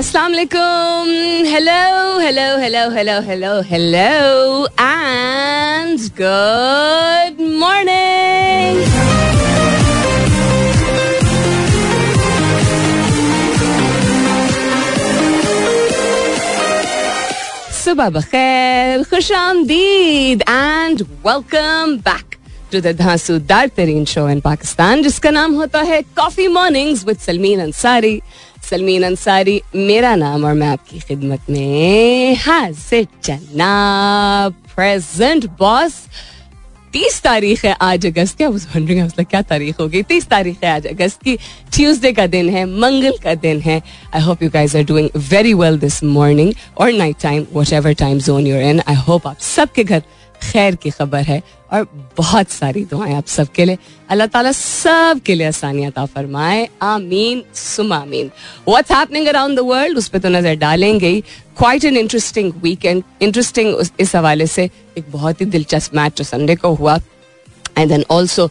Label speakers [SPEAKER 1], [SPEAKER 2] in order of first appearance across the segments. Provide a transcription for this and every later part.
[SPEAKER 1] Assalamu alaikum. Hello, hello, hello, hello, hello, hello, and good morning. सुबह बखैर खुश आमदीद and welcome back to the धांसूदार तरीन show in Pakistan जिसका नाम होता है coffee mornings with Salmeen Ansari Salmeen Ansari, मेरा नाम और मैं आपकी खिदमत में हाजिर प्रेजेंट बॉस तीस तारीख है आज अगस्त की वंडरिंग क्या तारीख होगी? तीस तारीख है आज अगस्त की ट्यूसडे का दिन है, मंगल का दिन है। I hope you guys are doing very well this morning और night time whatever time zone you're in I hope आप सबके घर खैर की खबर है और बहुत सारी दुआएँ आप सबके लिए। अल्लाह ताला सब के लिए आसानियात फरमाए। आमीन सुम आमीन। What's happening around the world उस पर तो नज़र डालेंगे। Quite an interesting weekend interesting इस हवाले से एक बहुत ही दिलचस्प मैच जो संडे को हुआ। एंड देन ऑल्सो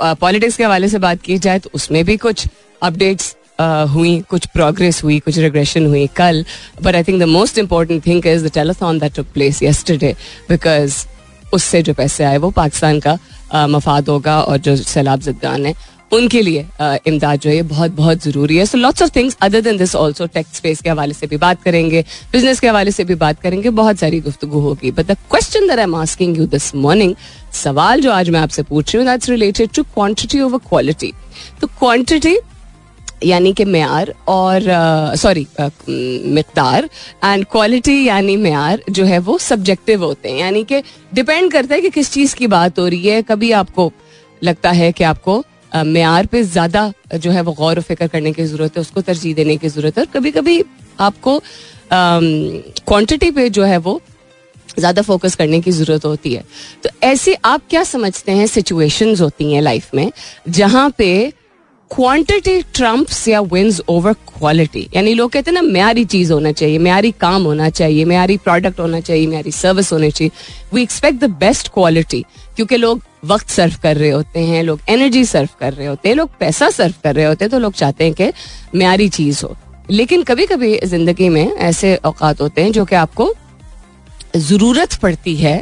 [SPEAKER 1] पॉलिटिक्स के हवाले से बात की जाए तो उसमें भी कुछ अपडेट्स Uh, हुई कुछ प्रोग्रेस हुई कुछ रिग्रेशन हुई कल। But I think the most important thing is the telethon that took place yesterday because उससे जो पैसे आए, वो पाकिस्तान का मफाद होगा और जो सैलाब जदान है, उनके लिए इमदाद जो है बहुत बहुत ज़रूरी है। So lots of things other than this also take space के हवाले से भी बात करेंगे बिज़नेस के हवाले से भी बात करेंगे, बहुत सारी गुफ्तु होगी। But the question that I'm asking you this morning सवाल जो आज मैं आपसे पूछ रही हूँ that's related to quantity over quality तो क्वांटिटी यानी कि मैार और सॉरी मकदार एंड क्वालिटी यानी मैार जो है वो सब्जेक्टिव होते हैं। यानी कि डिपेंड करता है कि किस चीज़ की बात हो रही है। कभी आपको लगता है कि आपको मैार पे ज़्यादा जो है वो गौर फ़िक्र करने की ज़रूरत है, उसको तरजीह देने की ज़रूरत है और कभी कभी आपको क्वांटिटी पे जो है वो ज़्यादा फोकस करने की ज़रूरत होती है। तो ऐसे आप क्या समझते हैं सिचुएशंस होती हैं लाइफ में, जहाँ पे क्वांटिटी ट्रम्प्स या विंस ओवर क्वालिटी यानी लोग कहते हैं ना म्यारी चीज़ होना चाहिए म्यारी काम होना चाहिए म्यारी प्रोडक्ट होना चाहिए म्यारी सर्विस होनी चाहिए we expect the best quality क्योंकि लोग वक्त सर्व कर रहे होते हैं लोग एनर्जी सर्व कर रहे होते हैं लोग पैसा सर्व कर रहे होते हैं तो लोग चाहते हैं कि म्यारी चीज़ हो लेकिन कभी कभी ज़िंदगी में ऐसे औकात होते हैं जो कि आपको ज़रूरत पड़ती है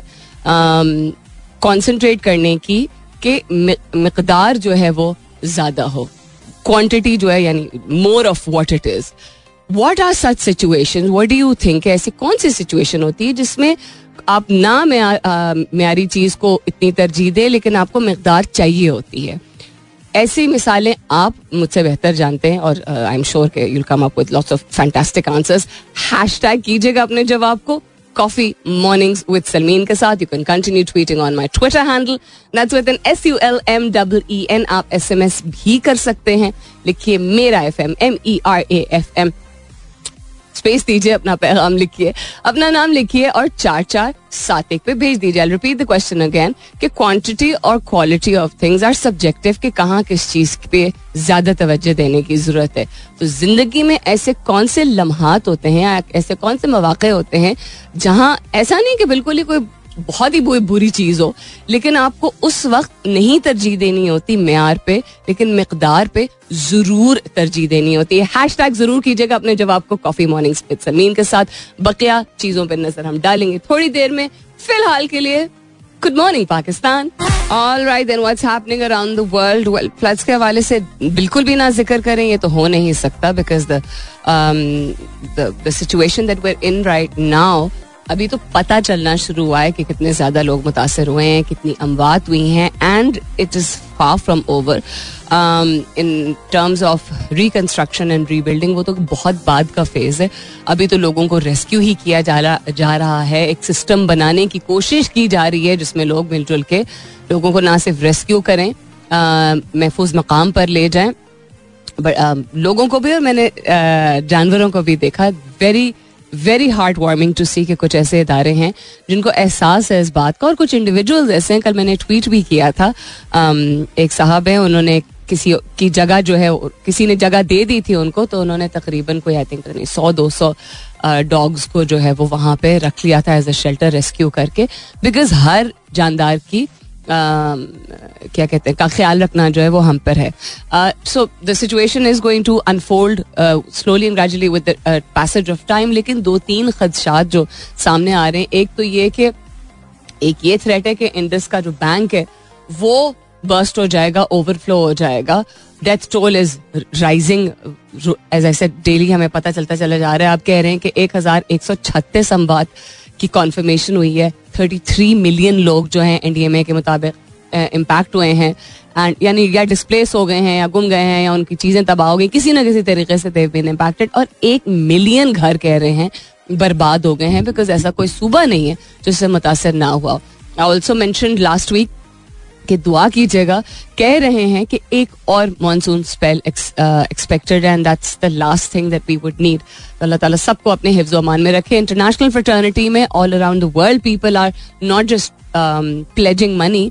[SPEAKER 1] कॉन्सेंट्रेट करने की कि मकदार जो है वो ज़्यादा हो क्वांटिटी जो है, यानी more of what it is what are such situation what do you think ऐसी कौन सी सिचुएशन होती है जिसमें आप ना म्यारी चीज़ को इतनी तरजीह दें, लेकिन आपको मकदार चाहिए होती है? ऐसी मिसालें आप मुझसे बेहतर जानते हैं और आई एम श्योर के you'll come up with lots of fantastic answers hashtag कीजिएगा अपने जवाब को। कॉफ़ी मॉर्निंग्स विद सलमीन के साथ you can continue tweeting on my Twitter handle that's with an S U L M double E N आप S M S भी कर सकते हैं. लिखिए मेरा F M M E R A F M space दीजिए, अपना पैगाम लिखिए। अपना नाम लिखिए और चार चार सात एक पे भेज दीजिए। रिपीट द क्वेश्चन अगेन कि क्वांटिटी और quality of things are subjective कि कहाँ किस चीज़ पे ज़्यादा तवज्जो देने की ज़रूरत है। तो ज़िंदगी में ऐसे कौन से लम्हात होते हैं ऐसे कौन से मौाक़े होते हैं जहाँ ऐसा नहीं कि बिल्कुल ही कोई बहुत ही बुरी चीज़ हो। लेकिन आपको उस वक्त नहीं तरजीह देनी होती मैार पे, लेकिन मकदार पे ज़रूर तरजीह देनी होती है। हैश टैग ज़रूर कीजिएगा अपने जवाब को कॉफ़ी मॉर्निंग समीन के साथ बकिया चीज़ों पर नज़र हम डालेंगे थोड़ी देर में। फ़िलहाल के लिए, good morning Pakistan. All right then what's happening around the world well floods के हवाले से बिल्कुल भी ना ज़िक्र करें, ये तो हो नहीं सकता because the situation that we're in right now अभी तो पता चलना शुरू हुआ है कि कितने ज़्यादा लोग मुतासर हुए हैं, कितनी अमवात हुई हैं and it is far from over in terms of reconstruction and rebuilding वो तो बहुत बाद का फ़ेज़ है। अभी तो लोगों को रेस्क्यू ही किया जा रहा जा रहा है। एक सिस्टम बनाने की कोशिश की जा रही है, जिसमें लोग मिलजुल के लोगों को ना सिर्फ़ रेस्क्यू करें महफूज मकाम पर ले जाएँ। बट लोगों को भी और मैंने जानवरों को भी देखा। Very very heartwarming to see के कुछ ऐसे इदारे हैं जिनको एहसास है इस बात का और कुछ इंडिविजुअल्स ऐसे हैं। कल मैंने ट्वीट भी किया था। एक साहब है, उन्होंने किसी की जगह जो है, किसी ने जगह दे दी थी उनको तो उन्होंने तकरीबन कोई आई थिंक नहीं, सौ, दो सौ डॉग्स को जो है वो वहाँ पे रख लिया था एज अ शेल्टर रेस्क्यू करके। बिकॉज़ हर जानदार की क्या कहते हैं, का ख्याल रखना जो है वो हम पर है। So the situation is going to unfold slowly and gradually with passage of time लेकिन दो तीन खदशात जो सामने आ रहे हैं, एक तो ये कि, एक ये थ्रेट है कि इंडस का जो बैंक है, वो बर्स्ट हो जाएगा ओवरफ्लो हो जाएगा death toll is rising as I said daily हमें पता चलता चला जा रहा है। आप कह रहे हैं कि एक हज़ार एक सौ छत्तीस अमवात की कॉन्फर्मेशन हुई है। थर्टी थ्री मिलियन लोग जो हैं एनडीएमए के मुताबिक इम्पैक्ट हुए हैं। एंड यानी या डिस्प्लेस हो गए हैं या गुम गए हैं या उनकी चीज़ें तबाह हो गई, किसी ना किसी तरीके से देव बीन इम्पैक्टेड और एक मिलियन घर कह रहे हैं बर्बाद हो गए हैं बिकॉज़ ऐसा कोई सूबा नहीं है जिससे मुतासर ना हुआ I also mention last week कि दुआ कीजिएगा। कह रहे हैं कि एक और monsoon spell expected and that's the last thing that we would need अल्लाह ताला सबको अपने हिफ्ज अमान में रखे। इंटरनेशनल फ्रेटर्निटी में all around the world people are not just pledging money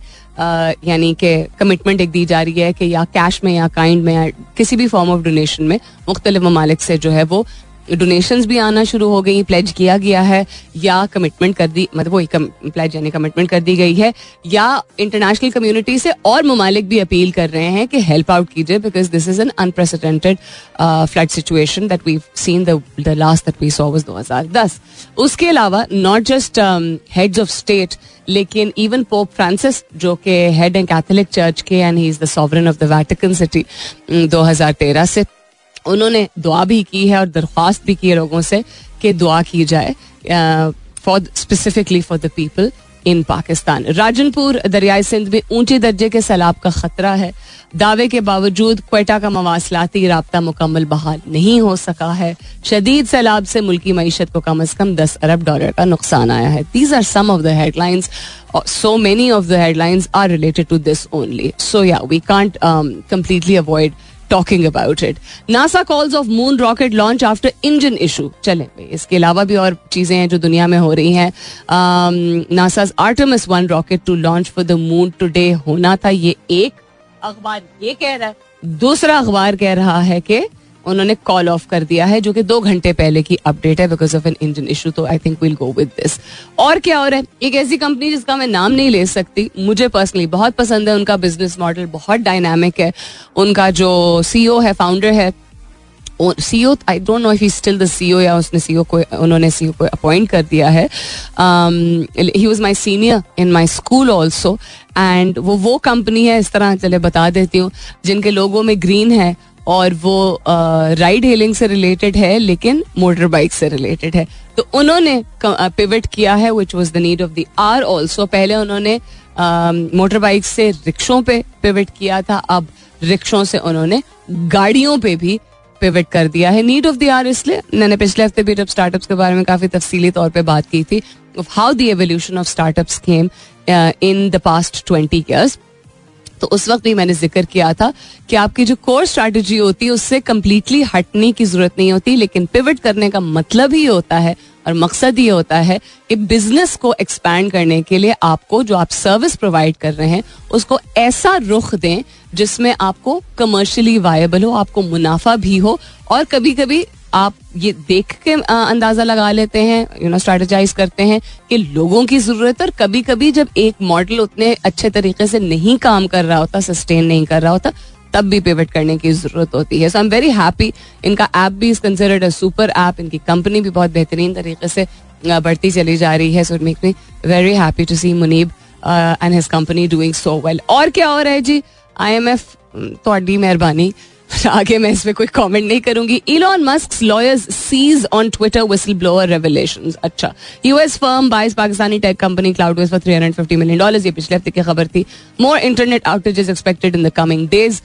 [SPEAKER 1] यानी कि कमिटमेंट एक दी जा रही है कि या कैश में या काइंड में या किसी भी फॉर्म ऑफ़ डोनेशन में मुख्तलिफ़ ममालिक से जो है वो डोनेशंस भी आना शुरू हो गई प्लेज किया गया है, या कमिटमेंट कर दी मतलब वही प्लेज यानी कमिटमेंट कर दी गई है, या इंटरनेशनल कम्युनिटी से और ममालिक भी अपील कर रहे हैं कि हेल्प आउट कीजिए because this is an unprecedented flood situation that we seen the last that we saw was 2010 उसके अलावा not just heads of state लेकिन इवन पोप फ्रांसिस जो कि हेड एंड कैथोलिक चर्च के and he is the sovereign of the Vatican City 2013 से उन्होंने दुआ भी की है और दरख्वास्त भी की है लोगों से कि दुआ की जाए for specifically for the people in Pakistan Rajanpur, दरियाई सिंध में ऊँचे दर्जे के सैलाब का खतरा है। दावे के बावजूद क्वेटा का मवासलाती रबता मुकम्मल बहाल नहीं हो सका है। शदीद सैलाब से मुल्की मीशत को कम अज कम दस अरब डॉलर का नुकसान आया है। These are some of the headlines so many of the headlines are related to this only so yeah we can't completely avoid talking about it NASA calls off moon rocket launch after engine issue चले, इसके अलावा भी और चीज़ें हैं जो दुनिया में हो रही हैं। NASA Artemis one rocket to launch for the moon today होना था ये एक अखबार ये कह रहा है। दूसरा अखबार कह रहा है कि उन्होंने कॉल ऑफ़ कर दिया है, जो कि दो घंटे पहले की अपडेट है because of an engine issue तो I think will go with this और क्या रहा है? एक ऐसी कंपनी जिसका मैं नाम नहीं ले सकती, मुझे पर्सनली बहुत पसंद है, उनका बिज़नेस मॉडल बहुत डायनामिक है, उनका जो सीईओ है फाउंडर है CEO I don't know if he still the CEO या उसने सीईओ को, उन्होंने सीईओ को अपॉइंट कर दिया है. He was my senior in my school also and वो वो कंपनी है, इस तरह चले बता देती हूँ, जिनके लोगों में ग्रीन है और वो राइड हेलिंग से रिलेटेड है, लेकिन मोटर बाइक से रिलेटेड है। तो उन्होंने पिवट किया है which was the need of the hour also पहले उन्होंने मोटर बाइक से रिक्शों पे पिवट किया था, अब रिक्शों से उन्होंने गाड़ियों पे भी पिवट कर दिया है। नीड ऑफ़ द आर इसलिए, मैंने पिछले हफ़्ते भी जब स्टार्टअप्स के बारे में काफ़ी तफसीली तौर पे बात की थी how the evolution of startups came in the past twenty years तो उस वक्त भी मैंने ज़िक्र किया था कि आपकी जो कोर स्ट्रैटेजी होती है, उससे कम्प्लीटली हटने की ज़रूरत नहीं होती, लेकिन पिवट करने का मतलब ही होता है और मकसद ये होता है कि बिज़नेस को एक्सपैंड करने के लिए आपको जो आप सर्विस प्रोवाइड कर रहे हैं, उसको ऐसा रुख दें जिसमें आपको कमर्शियली वायबल हो, आपको मुनाफा भी हो और कभी कभी आप ये देख के अंदाज़ा लगा लेते हैं यू नो स्ट्रेटेजाइज करते हैं कि लोगों की ज़रूरत और कभी कभी जब एक मॉडल उतने अच्छे तरीके से नहीं काम कर रहा होता सस्टेन नहीं कर रहा होता, तब भी पिवट करने की ज़रूरत होती है। So I am very happy इनका ऐप भी is considered a super app इनकी कंपनी भी बहुत बेहतरीन तरीके से बढ़ती चली जा रही है। So make me very happy to see Munib and his company doing so well और क्या हो रहा है जी? आई एम एफ़ थोड़ी मेहरबानी। आगे मैं इसमें कोई कमेंट नहीं करूँगी। Elon Musk lawyers seize on Twitter whistle blower revelation अच्छा US firm buys Pakistani tech company Cloudways for three hundred fifty million dollar ये पिछले हफ़्ते की खबर थी। More internet outage is expected in the coming days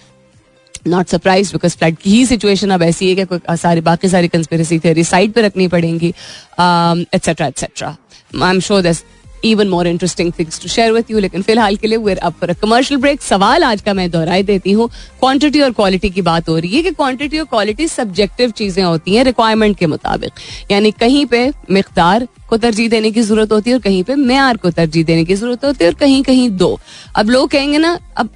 [SPEAKER 1] not surprise because flood की ही situation अब ऐसी है कि सारी, बाकी सारी कंस्पिरसी थेरी साइड पर रखनी पड़ेंगी। Etcetera etcetera I am sure this even more interesting things to share with you लेकिन फ़िलहाल के लिए we're up for commercial break सवाल आज का मैं दोहराई देती हूँ। क्वांटिटी और क्वालिटी की बात हो रही है कि क्वांटिटी और क्वालिटी सब्जेक्टिव चीज़ें होती हैं रिक्वायरमेंट के मुताबिक। यानी कहीं पे मकदार को तरजीह देने की ज़रूरत होती है और कहीं पे मैार को तरजीह देने की ज़रूरत होती है और कहीं कहीं दो। अब लोग कहेंगे ना, अब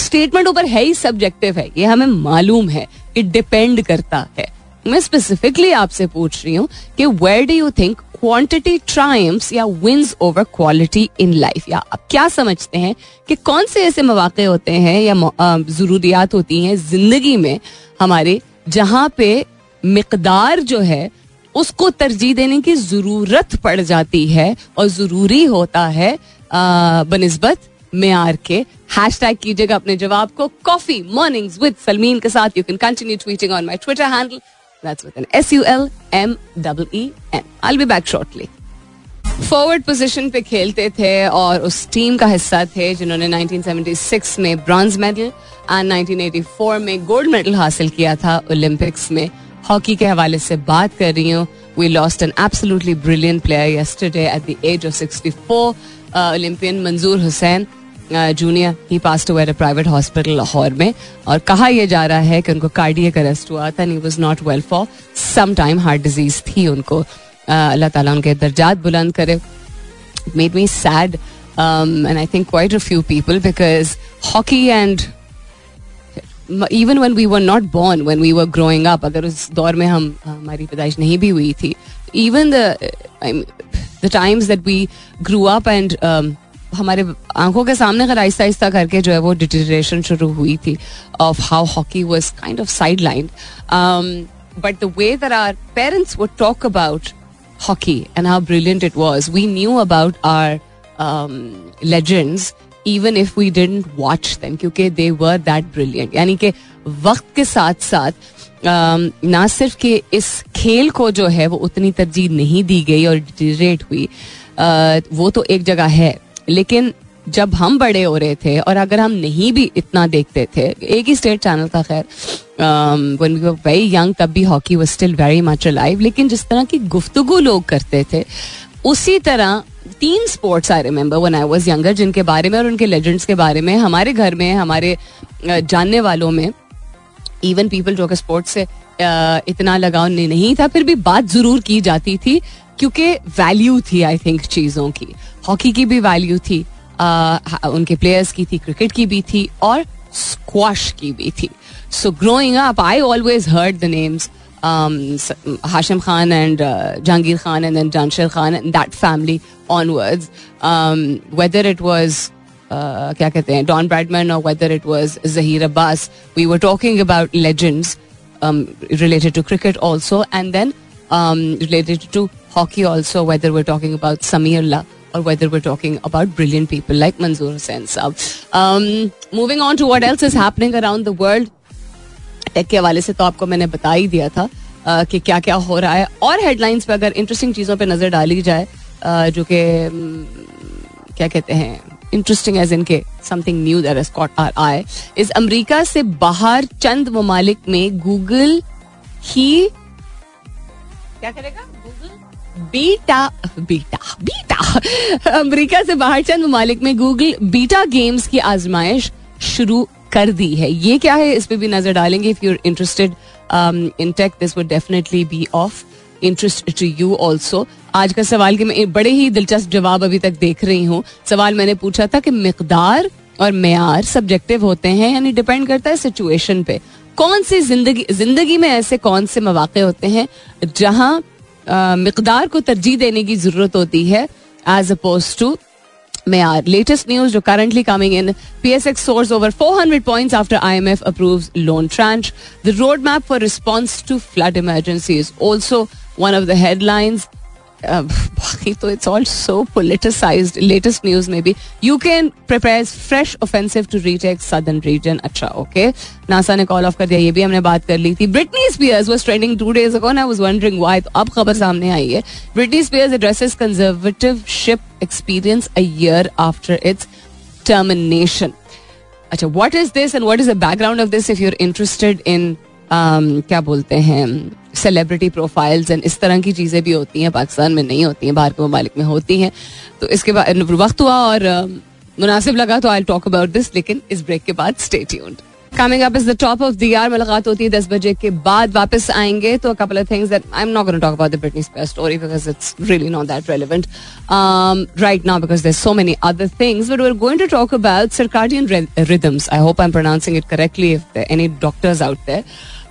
[SPEAKER 1] स्टेटमेंट ऊपर है ही सब्जेक्टिव है। ये हमें मालूम है कि डिपेंड करता है। मैं स्पेसिफिकली आपसे पूछ रही हूँ कि where do you think quantity trumps या wins over quality in life या आप क्या समझते हैं कि कौन से ऐसे मौके होते हैं या ज़रूरियात होती हैं ज़िंदगी में हमारे जहाँ पे मकदार जो है, उसको तरजीह देने की ज़रूरत पड़ जाती है और ज़रूरी होता है बनस्बत मेयार के। हैश टैग कीजिएगा अपने जवाब को। कॉफ़ी मॉर्निंग्स विद सलमीन के साथ you can continue tweeting on my Twitter handle with N S U L M double E N I be back shortly forward position पे खेलते थे और उस टीम का हिस्सा थे जिन्होंने 1976 में ब्रॉन्ज मेडल एंड 1984 में गोल्ड मेडल हासिल किया था ओलंपिक्स में। हॉकी के हवाले से बात कर रही हूँ। We lost an absolutely brilliant player yesterday at the age of 64 Olympian Manzoor Hussain junior he pass passed हुआ प्राइवेट हॉस्पिटल लाहौर में, और कहा यह जा रहा है कि उनको कार्डियक अरेस्ट हुआ था he was not well for some time heart disease थी उनको। अल्लाह ताला उनके दर्जात बुलंद करे। Made me sad and I think quite a few people because hockey and even when we were not born when we were growing up अगर उस दौर में हम, हमारी पैदाइश नहीं भी हुई थी even the times that we grew up and हमारे आँखों के सामने अगर आहिस्ता आहिस्ता करके जो है वो डिटेरेशन शुरू हुई थी of how hockey was kind of sideline but the way there are parents would talk about hockey and how brilliant it was we knew about our legends even if we didn't watch them क्योंकि they were that brilliant यानी कि वक्त के साथ साथ um, ना सिर्फ़ कि इस खेल को जो है वो उतनी तरजीह नहीं दी गई और डिटेरेट हुई uh, वो तो एक जगह है। लेकिन जब हम बड़े हो रहे थे और अगर हम नहीं भी इतना देखते थे, एक ही स्टेट चैनल था, खैर वन वी वेरी यंग तब भी hockey was still very much alive लेकिन जिस तरह की गुफ्तगु लोग करते थे, उसी तरह तीन sports I remember when I was younger जिनके बारे में और उनके लेजेंड्स के बारे में, हमारे घर में, हमारे जानने वालों में इवन पीपल जो कि स्पोर्ट्स से इतना लगाव नहीं था, फिर भी बात ज़रूर की जाती थी क्योंकि वैल्यू थी आई थिंक चीज़ों की। हॉकी की भी वैल्यू थी उनके प्लेयर्स की थी क्रिकेट की भी थी और स्क्वाश की भी थी। So growing up I always heard the names Hashim Khan and Jahangir Khan and then Jansher Khan and that family onwards whether it was क्या कहते हैं डॉन ब्रैडमैन और whether it was Zaheer Abbas we were talking about legends related to cricket also and um, related to hockey also whether were talking about Samiullah और whether were talking about brilliant people like Manzoor Hussain sahab moving on to what is happening world tech के हवाले से तो आपको मैंने बता ही दिया था uh, कि क्या क्या हो रहा है। और हेडलाइंस पर अगर इंटरेस्टिंग चीज़ों पर नज़र डाली जाए uh, जो कि um, क्या कहते हैं इंटरेस्टिंग एज इनके समथिंग न्यू दर आर आए इस अमरीका से बाहर चंद ममालिक में गूगल ही, क्या करेगा? बीटा बीटा बीटा अमेरिका से बाहर चंद ममालिक में गूगल बीटा गेम्स की आजमाइश शुरू कर दी है। ये क्या है? इस पर भी नज़र डालेंगे। If you're interested in tech this would definitely be of interest to you also आज का सवाल के मैं बड़े ही दिलचस्प जवाब अभी तक देख रही हूँ। सवाल मैंने पूछा था कि मकदार और मैार सब्जेक्टिव होते हैं, यानी डिपेंड करता है सिचुएशन पे। कौन सी ज़िंदगी ज़िंदगी में ऐसे कौन से मौाक़े होते हैं जहाँ मकदार को तरजीह देने की ज़रूरत होती है एज अपोज टू मे आर लेटेस्ट न्यूज़ जो currently coming in PSX source over four hundred point after I M F approve loan tranche the road map for response to flood emergency is also one of the headlines बाकी तो it's all so politicised latest news में भी। Ukraine prepares fresh offensive to retake southern region अच्छा okay NASA ने call off कर दिया, ये भी हमने बात कर ली थी। Britney Spears was trending two days ago I was wondering why तो अब खबर सामने आई है। Britney Spears addresses conservatorship experience a year after its termination अच्छा what is this and what is the background of this if you are interested in क्या बोलते हैं? सेलिब्रिटी प्रोफाइल्स एंड इस तरह की चीज़ें भी होती हैं, पाकिस्तान में नहीं होती हैं, बाहर के ममालिक में होती हैं। तो इसके बाद वक्त हुआ और मुनासिब लगा तो आई टॉक अबाउट दिस लेकिन इस ब्रेक के बाद stay tuned coming up is the top of the year मुलाकात होती है दस बजे के बाद, वापस आएँगे तो couple of things that I am not talk about the Britney story because it's really not that relevant right now because there so many other things but we are going to talk about circadian rhythms I hope I am pronouncing it correctly if any doctors out there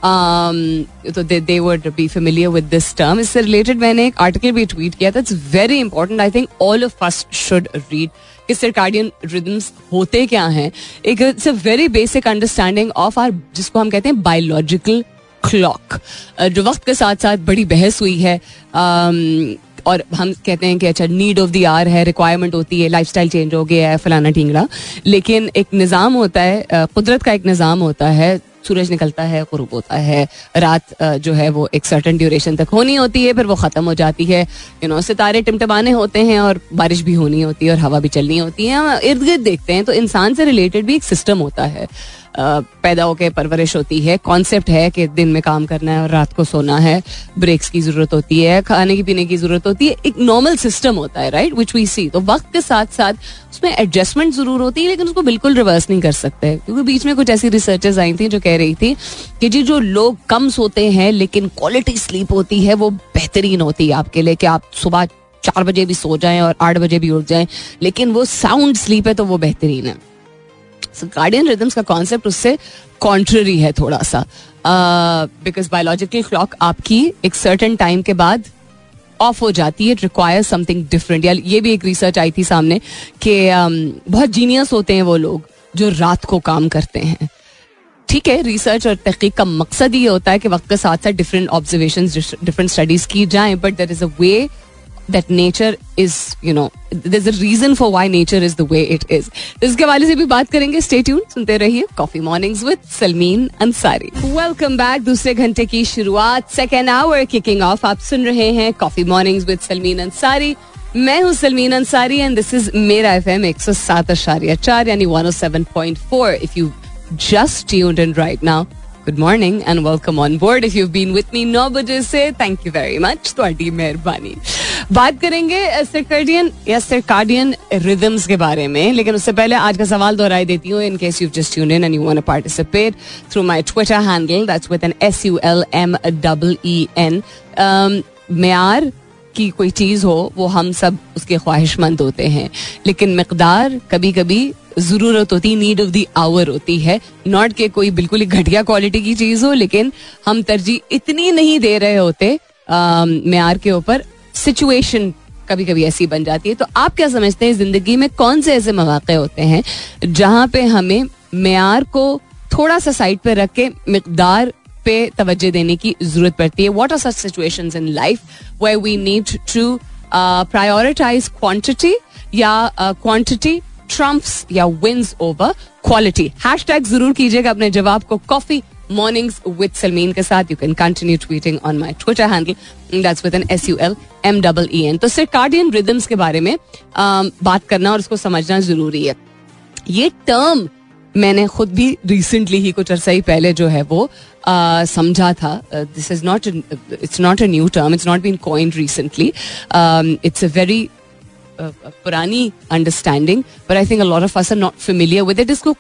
[SPEAKER 1] तो they would be familiar with this term इससे related मैंने एक article भी tweet किया था. It's very important I think all of first should read कि circadian rhythms होते क्या हैं. एक it's a very basic understanding of our जिसको हम कहते हैं बायोलॉजिकल क्लॉक जो वक्त के साथ साथ बड़ी बहस हुई है um, और हम कहते हैं कि अच्छा नीड ऑफ़ द आर है रिक्वायरमेंट होती है लाइफ चेंज हो गया है फलाना टींगड़ा लेकिन एक निज़ाम होता है कुदरत का एक निज़ाम होता है सूरज निकलता है, गुरूब होता है, रात जो है वो एक सर्टन ड्यूरेशन तक होनी होती है, फिर वो ख़त्म हो जाती है। यू नो सितारे टिमटमाने होते हैं और बारिश भी होनी होती है और हवा भी चलनी होती है। इर्द गिर्द देखते हैं तो इंसान से रिलेटेड भी एक सिस्टम होता है। पैदा होकर परवरिश होती है। कॉन्सेप्ट है कि दिन में काम करना है और रात को सोना है। ब्रेक्स की ज़रूरत होती है, खाने की पीने की ज़रूरत होती है। एक नॉर्मल सिस्टम होता है राइट विच वी सी तो वक्त के साथ साथ उसमें एडजस्टमेंट ज़रूर होती है, लेकिन उसको बिल्कुल रिवर्स नहीं कर सकते। क्योंकि बीच में कुछ ऐसी रिसर्चेस आई थी जो कह रही थी कि जी, जो लोग कम सोते हैं, लेकिन क्वालिटी स्लीप होती है, वो बेहतरीन होती है आपके लिए कि आप सुबह चार बजे भी सो जाएँ और आठ बजे भी उठ जाएँ, लेकिन वो साउंड स्लीप है तो वो बेहतरीन है। गार्डियन रिदम्स का कॉन्सेप्ट उससे कॉन्ट्ररी है थोड़ा सा बिकॉज़ बायोलॉजिकल क्लॉक आपकी एक सर्टन टाइम के बाद ऑफ़ हो जाती है इट रिक्वायर समथिंग डिफरेंट या ये भी एक रिसर्च आई थी सामने कि um, बहुत जीनियस होते हैं वो लोग जो रात को काम करते हैं। ठीक है रिसर्च और तहकीक का मकसद ये होता है कि वक्त के साथ साथ डिफरेंट ऑब्जर्वेशन डिफरेंट स्टडीज़ की जाए but there is a way that nature is you know there a reason for why nature is the way it is इसके वाले से भी बात करेंगे। स्टे ट्यून सुनते रहिए coffee mornings with Salmeen Ansari welcome back दूसरे घंटे की शुरुआत। सेकेंड आवर किकिंग ऑफ़ आप सुन रहे हैं coffee mornings with Salmeen Ansari मैं हूँ Salmeen Ansari and this is मेरा एफ़ एम एक सौ सात अशारिया चार, यानी one seven point four if you just tuned in right now good morning and welcome on board if you been with me नौ बजे से थैंक यू वेरी मच थोड़ी मेहरबानी बात करेंगे सर्कडियन या सर्काडियन रिदम्स के बारे में, लेकिन उससे पहले आज का सवाल दोहराई देती हूँ in case you just tune in and you want participate through my Twitter handle that's with N S U L M double E N म्यार की कोई चीज़ हो, वो हम सब उसके ख्वाहिशमंद होते हैं, लेकिन मकदार कभी कभी ज़रूरत होती नीड ऑफ़ द आवर होती है। नॉट के कोई बिल्कुल ही घटिया क्वालिटी की चीज़ हो, लेकिन हम तरजीह इतनी नहीं दे रहे होते मैार के ऊपर सिचुएशन कभी कभी ऐसी बन जाती है। तो आप क्या समझते हैं, ज़िंदगी में कौन से ऐसे मौके होते हैं, जहाँ पे हमें मैार को थोड़ा सा साइड पर रख के मकदार पे तवज्जो देने की ज़रूरत पड़ती है? What are such situation in life where we need to prioritize quantity या क्वांटिटी ट्रम्प्स या wins over quality hashtag ज़रूर कीजिएगा अपने जवाब को कॉफ़ी मॉर्निंग्स विद सलमीन के साथ you can continue tweeting on my Twitter handle that's with N S U L M double E N तो सिर्कार्डियन रिदम्स के बारे में um, बात करना और उसको समझना ज़रूरी है ये टर्म मैंने खुद भी रिसेंटली ही कुछ अरसा ही पहले जो है वो समझा था this is not it's not a new term it's not been coined recently it's a very पुरानी अंडरस्टैंडिंग पर I think lot of us are not familiar with it इसको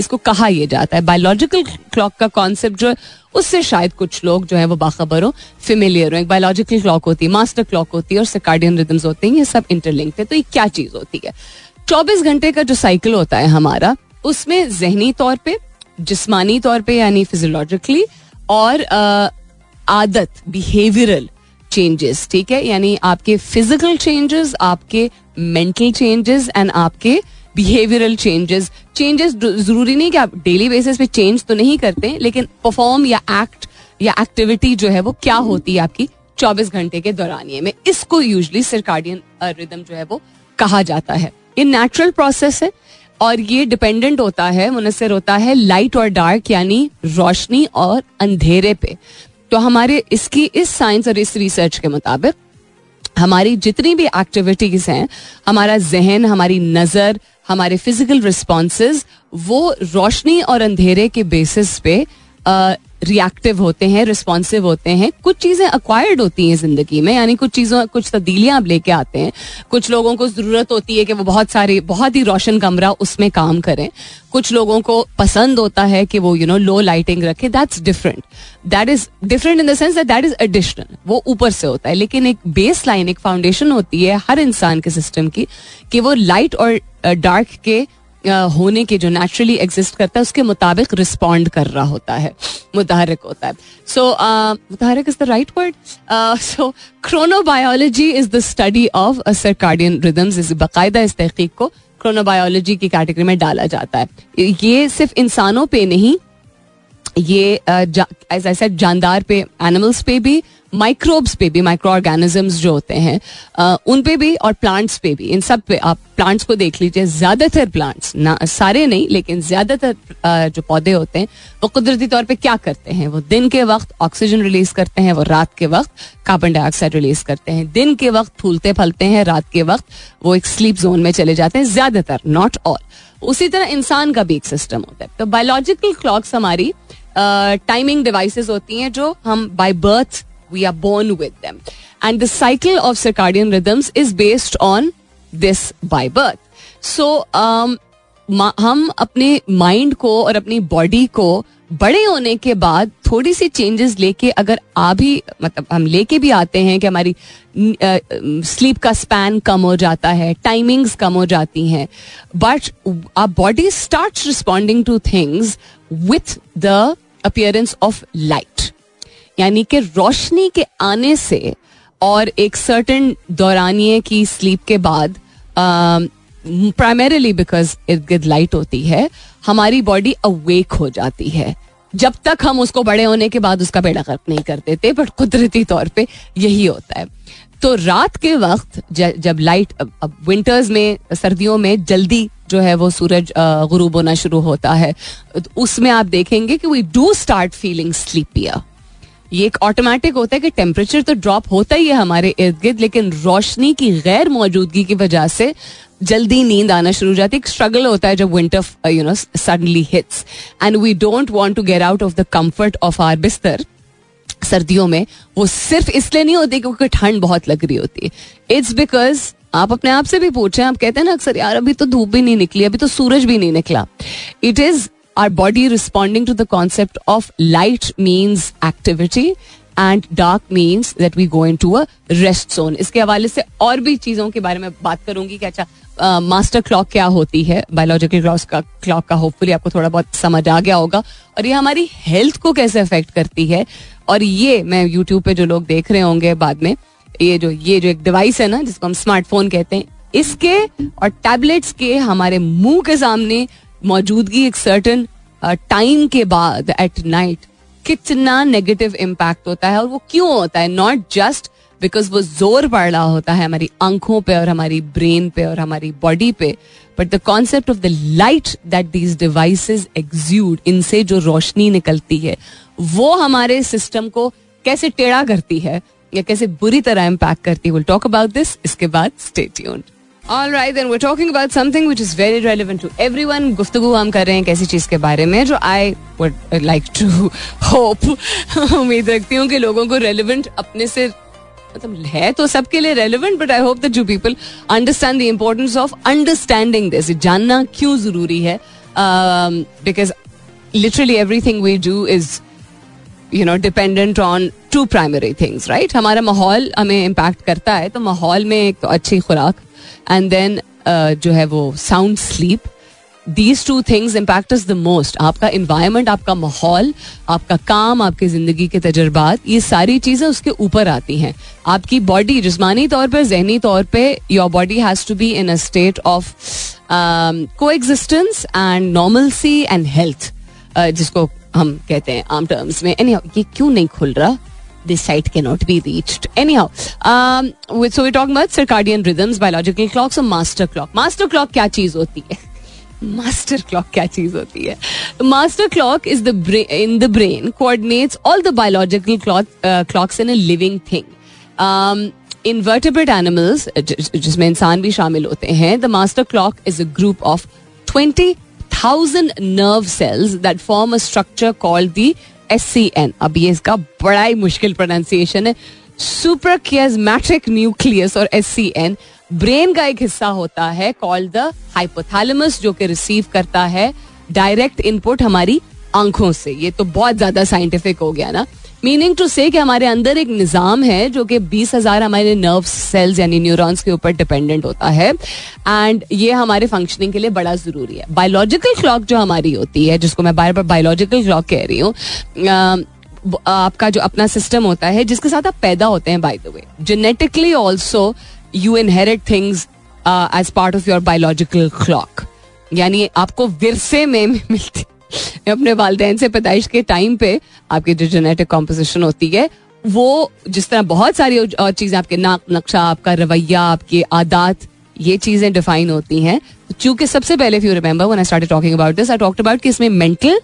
[SPEAKER 1] इसको कहा यह जाता है। बायोलॉजिकल क्लॉक का कॉन्सेप्ट जो है, उससे शायद कुछ लोग जो है वो बाखबर हो फेमिलियर हो। एक बायोलॉजिकल क्लॉक होती है मास्टर क्लॉक होती है और सिकार्डियन रिदम्स होते हैं, ये सब इंटरलिंक्ड है तो ये क्या चीज़ होती है? चौबीस घंटे का जो साइकिल होता है हमारा, उसमें जहनी तौर पर जिसमानी तौर पर यानी फिजियोलॉजिकली और आदत बिहेवियरल चेंजेस ठीक है? यानी आपके फ़िज़िकल चेंजेस आपके मेंटल चेंजेस एंड आपके बिहेवियरल चेंजेस चेंजेस ज़रूरी नहीं कि आप डेली बेसिस पे चेंज तो नहीं करते, लेकिन परफॉर्म या एक्ट या एक्टिविटी जो है वो क्या होती है आपकी 24 घंटे के दौरान ये में? इसको यूजली सरकार्डियन रिदम जो है वो कहा जाता है। ये नेचुरल प्रोसेस है और ये डिपेंडेंट होता है मुनसर होता है लाइट और डार्क यानी रोशनी और अंधेरे पे। तो हमारे इसकी, इस साइंस और इस रिसर्च के मुताबिक, हमारी जितनी भी एक्टिविटीज़ हैं, हमारा जहन, हमारी नज़र, हमारे फ़िज़िकल रिस्पॉन्स वो रोशनी और अंधेरे के बेसिस पे रिएक्टिव होते हैं रिस्पॉन्सिव होते हैं। कुछ चीज़ें अक्वायर्ड होती हैं ज़िंदगी में, यानी कुछ चीज़ों, कुछ तब्दीलियाँ आप लेके आते हैं। कुछ लोगों को ज़रूरत होती है कि वो बहुत सारे, बहुत ही रोशन कमरा उसमें काम करें। कुछ लोगों को पसंद होता है कि वो यू नो लो लाइटिंग रखे। That's different that is different in the sense that that is additional वो ऊपर से होता है। लेकिन एक बेस लाइन एक फाउंडेशन होती है हर इंसान के सिस्टम की कि वो लाइट और डार्क के होने के जो नेचुरली एग्जिस्ट करता है, उसके मुताबिक रिस्पॉन्ड कर रहा होता है, मुतहरक होता है। So मुतहरक is the right word so chronobiology is the study of circadian rhythms इस बाकायदा इस तहकीक को क्रोनोबायोलॉजी की कैटेगरी में डाला जाता है। ये सिर्फ़ इंसानों पे नहीं, ये एज आई सेड जानदार पे एनिमल्स पे भी माइक्रोब्स पे भी माइक्रो ऑर्गेनिजम्स जो होते हैं उन पे भी और प्लांट्स पे भी, इन सब पे आप प्लांट्स को देख लीजिए। ज़्यादातर प्लांट्स ना, सारे नहीं, लेकिन ज़्यादातर जो पौधे होते हैं, वो कुदरती तौर पे क्या करते हैं? वो दिन के वक्त ऑक्सीजन रिलीज़ करते हैं, वो रात के वक्त कार्बन डाइऑक्साइड रिलीज़ करते हैं। दिन के वक्त फूलते, फलते हैं, रात के वक्त वो एक स्लीप जोन में चले जाते हैं, ज़्यादातर नॉट ऑल उसी तरह इंसान का भी एक सिस्टम होता है। तो बायोलॉजिकल क्लॉक्स हमारी टाइमिंग डिवाइसेस होती हैं जो हम by birth we are born with them and the cycle of circadian rhythms is based on this by birth so हम अपने माइंड को और अपनी बॉडी को बड़े होने के बाद थोड़ी सी चेंजेस लेके अगर आ भी मतलब हम लेके भी आते हैं कि हमारी स्लीप का स्पैन कम हो जाता है टाइमिंग्स कम हो जाती हैं but our body start responding to things with the appearance of light यानी कि रोशनी के आने से और एक सर्टन दौरानिए की स्लीप के बाद प्राइमरीली बिकॉज़ इर्द गिर्द लाइट होती है, हमारी बॉडी अवेक हो जाती है। जब तक हम उसको बड़े होने के बाद उसका बेड़ा गर्क नहीं कर देते बट कुदरती तौर पे यही होता है। तो रात के वक्त जब लाइट अब विंटर्स में, सर्दियों में जल्दी जो है वो सूरज गुरूब होना शुरू होता है उसमें आप देखेंगे कि we do start feeling sleepier ये एक ऑटोमेटिक होता है कि टेम्परेचर तो ड्रॉप होता ही है हमारे इर्द गिर्द, लेकिन रोशनी की गैर मौजूदगी की वजह से जल्दी नींद आना शुरू हो जाती है। स्ट्रगल होता है जब winter you know suddenly hits and we don't want to get out of the comfort of our बिस्तर सर्दियों में वो सिर्फ़ इसलिए नहीं होती क्योंकि ठंड बहुत लग रही होती है। इट्स बिकॉज़ आप अपने आप से भी पूछे, आप कहते हैं ना, अक्सर, यार, अभी तो धूप भी नहीं निकली, अभी तो सूरज भी नहीं निकला. It is our body responding to the concept of light means activity and dark means that we go in to a rest zone इसके हवाले से और भी चीज़ों के बारे में बात करूँगी कि अच्छा मास्टर क्लॉक क्या होती है? बायोलॉजिकल क्लॉक का क्लॉक का होपफुली आपको थोड़ा बहुत समझ आ गया होगा। और ये हमारी हेल्थ को कैसे अफेक्ट करती है? और ये मैं यूट्यूब पे जो लोग देख रहे होंगे बाद में, ये जो ये जो एक डिवाइस है ना, जिसको हम स्मार्टफ़ोन कहते हैं, इसके और टैबलेट्स के हमारे मुँह के सामने मौजूदगी एक सर्टन टाइम के बाद एट नाइट कितना नेगेटिव इम्पैक्ट होता है और वो क्यों होता है? नॉट जस्ट बिकॉज़ वो ज़ोर पड़ रहा होता है हमारी आँखों पे और हमारी ब्रेन पे और हमारी बॉडी पे but the concept of the light that these devices exude इनसे जो रोशनी निकलती है, वो हमारे सिस्टम को कैसे टेढ़ा करती है या कैसे बुरी तरह इम्पैक्ट करती है? विल टॉक अबाउट दिस इसके बाद stay tuned All right, then we're talking about something which is very relevant to everyone. गुफ्तगु हम कर रहे हैं कैसी चीज़ के बारे में जो I would like to hope उम्मीद रखती हूँ कि लोगों को रेलिवेंट अपने मतलब है तो सबके लिए relevant but I hope that you people understand the importance of understanding this जानना क्यों ज़रूरी है? Because literally everything we do is you know dependent on two primary things right हमारा माहौल हमें इम्पैक्ट करता है तो माहौल में एक तो अच्छी खुराक एंड देन जो है वो sound sleep these two things impact is the most आपका इन्वायरमेंट आपका माहौल, आपका काम, आपकी ज़िंदगी के तजर्बात, ये सारी चीज़ें उसके ऊपर आती हैं। आपकी बॉडी जिसमानी तौर पर जहनी तौर पर your body has to be in a state of coexistence and normalcy and health जिसको हम कहते हैं आम टर्म्स में. एनी ये क्यों नहीं खुल रहा? This site cannot be reached. Anyhow, um, so we're talking about circadian rhythms, biological clocks और master clock. Master clock क्या चीज़ होती है मास्टर क्लॉक क्या चीज़ होती है master clock is the in the brain coordinates all the biological clocks in a living thing in vertebrate animals जिसमें इंसान भी शामिल होते हैं the master clock is a group of twenty thousand nerve cells that form a structure called the S C N अब ये इसका बड़ा ही मुश्किल प्रोनाउंसिएशन है। सुपर कियाजमेट्रिक न्यूक्लियस और एस सी एन ब्रेन का एक हिस्सा होता है कॉल्ड द हाइपोथैलेमस जो कि रिसीव करता है डायरेक्ट इनपुट हमारी आँखों से। ये तो बहुत ज़्यादा साइंटिफिक हो गया ना। मीनिंग टू से हमारे अंदर एक निज़ाम है जो कि बीस हज़ार हमारे नर्व सेल्स यानी न्यूरॉन्स के ऊपर डिपेंडेंट होता है। एंड ये हमारे फंक्शनिंग के लिए बड़ा ज़रूरी है। बायोलॉजिकल क्लॉक जो हमारी होती है, जिसको मैं बार बार बायोलॉजिकल क्लॉक कह रही हूँ आपका जो अपना सिस्टम होता है, जिसके साथ आप पैदा होते हैं by the way genetically also you inherit things as part of your biological clock यानी आपको विरसे में मिलती अपने वालदेन से पैदाइश के टाइम पे आपकी जो जेनेटिक कॉम्पोजिशन होती है, वो जिस तरह बहुत सारी और चीज़ें आपके नाक, नक्शा, आपका रवैया, आपके आदात, ये चीज़ें डिफाइन होती हैं। चूँकि सबसे पहले if you remember when I started talking about this I talked about कि इसमें मेंटल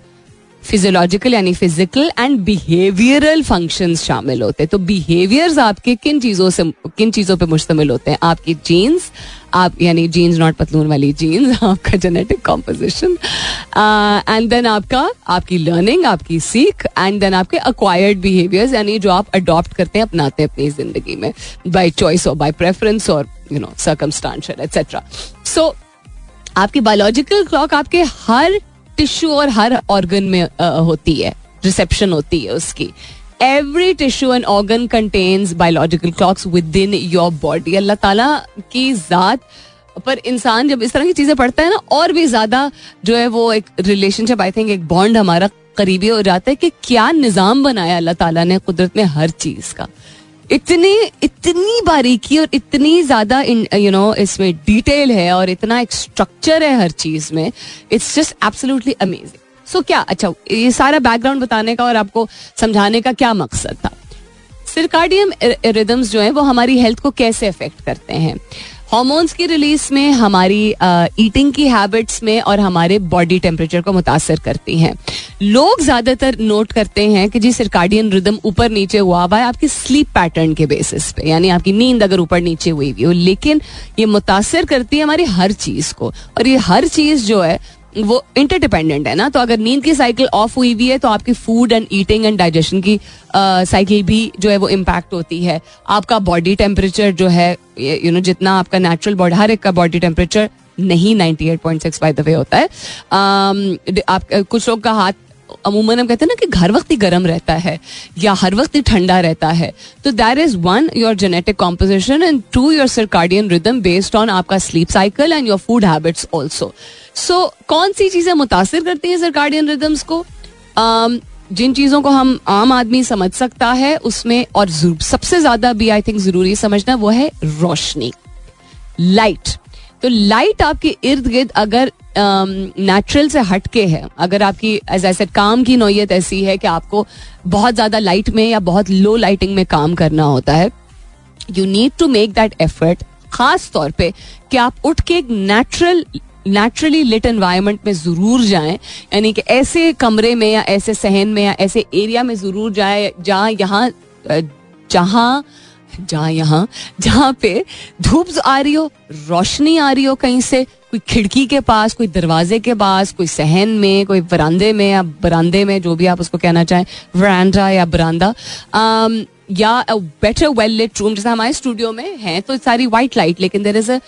[SPEAKER 1] फिजियोलॉजिकल यानी फ़िज़िकल एंड बिहेवियरल फ़ंक्शन शामिल होते हैं। तो बिहेवियर्स आपके किन चीज़ों से, किन चीज़ों पे मुश्तमिल होते हैं? आपकी जीन्स आप, यानी जीन्स नॉट पतलून वाली जीन्स आपका जेनेटिक कॉम्पोजिशन एंड देन आपका, आपकी लर्निंग आपकी सीख एंड देन आपके अक्वायर्ड बिहेवियर्स यानी जो आप अडॉप्ट करते हैं, अपनाते हैं अपनी ज़िंदगी में बाई चॉइस और बाई प्रेफरेंस और you know circumstantial etcetera so आपकी बायोलॉजिकल क्लॉक आपके हर टिश्यू और हर ऑर्गन में होती है रिसेप्शन होती है उसकी। Every tissue and organ contains biological clocks within your body अल्लाह ताला की जात, पर इंसान जब इस तरह की चीज़ें पढ़ता है ना, और भी ज़्यादा जो है वो एक रिलेशनशिप आई थिंक एक बॉन्ड हमारा करीबी हो जाता है कि क्या निज़ाम बनाया अल्लाह ताला ने कुदरत में हर चीज़ का। इतनी इतनी बारीकी और इतनी ज़्यादा यू नो इसमें डिटेल है और इतना एक स्ट्रक्चर है हर चीज़ में it's just absolutely amazing so क्या अच्छा ये सारा बैकग्राउंड बताने का और आपको समझाने का क्या मकसद था? सिरकार्डियम रिदम्स जो है, वो हमारी हेल्थ को कैसे अफेक्ट करते हैं? हॉर्मोन्स की रिलीज़ में, हमारी ईटिंग की हैबिट्स में और हमारे बॉडी टेम्परेचर को मुतासर करती हैं। लोग ज़्यादातर नोट करते हैं कि जी सरकार्डियन रिदम ऊपर नीचे हुआ हुआ है आपकी स्लीप पैटर्न के बेसिस पे, यानी आपकी नींद अगर ऊपर नीचे हुई हुई हो, लेकिन ये मुतासर करती है हमारी हर चीज़ को। और ये हर चीज़ जो है वो इंटरडिपेंडेंट है ना? तो अगर नींद की साइकिल ऑफ़ हुई हुई है तो आपकी food and eating and digestion की साइकिल भी जो है वो इम्पैक्ट होती है। आपका बॉडी टेम्परेचर जो है, यू नो जितना आपका नेचुरल बॉडी हर एक का बॉडी टेम्परेचर नहीं 98.6 बाय द वे होता है। आप, कुछ लोग का हाथ अमूमन हम कहते हैं ना कि घर वक्त ही गर्म रहता है या हर वक्त ही ठंडा रहता है। तो there is one your genetic composition and two your circadian rhythm based on आपका sleep cycle and your food habits also so कौन सी चीज़ें मुतासर करती हैं सर्कार्डियन रिदम्स को? Um, जिन चीज़ों को हम आम आदमी समझ सकता है उसमें और सबसे ज़्यादा भी आई थिंक ज़रूरी समझना वो है रोशनी। लाइट तो लाइट आपके इर्द गिर्द अगर नेचुरल um, से हटके है अगर आपकी एज सेड काम की नोयत ऐसी है कि आपको बहुत ज़्यादा लाइट में या बहुत लो लाइटिंग में काम करना होता है you need to make that effort खास तौर पे कि आप उठ के एक नेचुरल नेचुरली लिट एनवायरमेंट में ज़रूर जाएँ यानी कि ऐसे कमरे में या ऐसे सहन में या ऐसे एरिया में ज़रूर जाए जहाँ यहाँ जहाँ जहाँ यहाँ, जहाँ पे धूप आ रही हो, रोशनी आ रही हो कहीं से, कोई खिड़की के पास, कोई दरवाजे के पास, कोई सहन में, कोई बरामदे में या बरामदे में, जो भी आप उसको कहना चाहें वरांडा या बरामदा या बेटर वेल लिट रूम जैसे हमारे स्टूडियो में है तो सारी वाइट लाइट लेकिन देर इज़ अ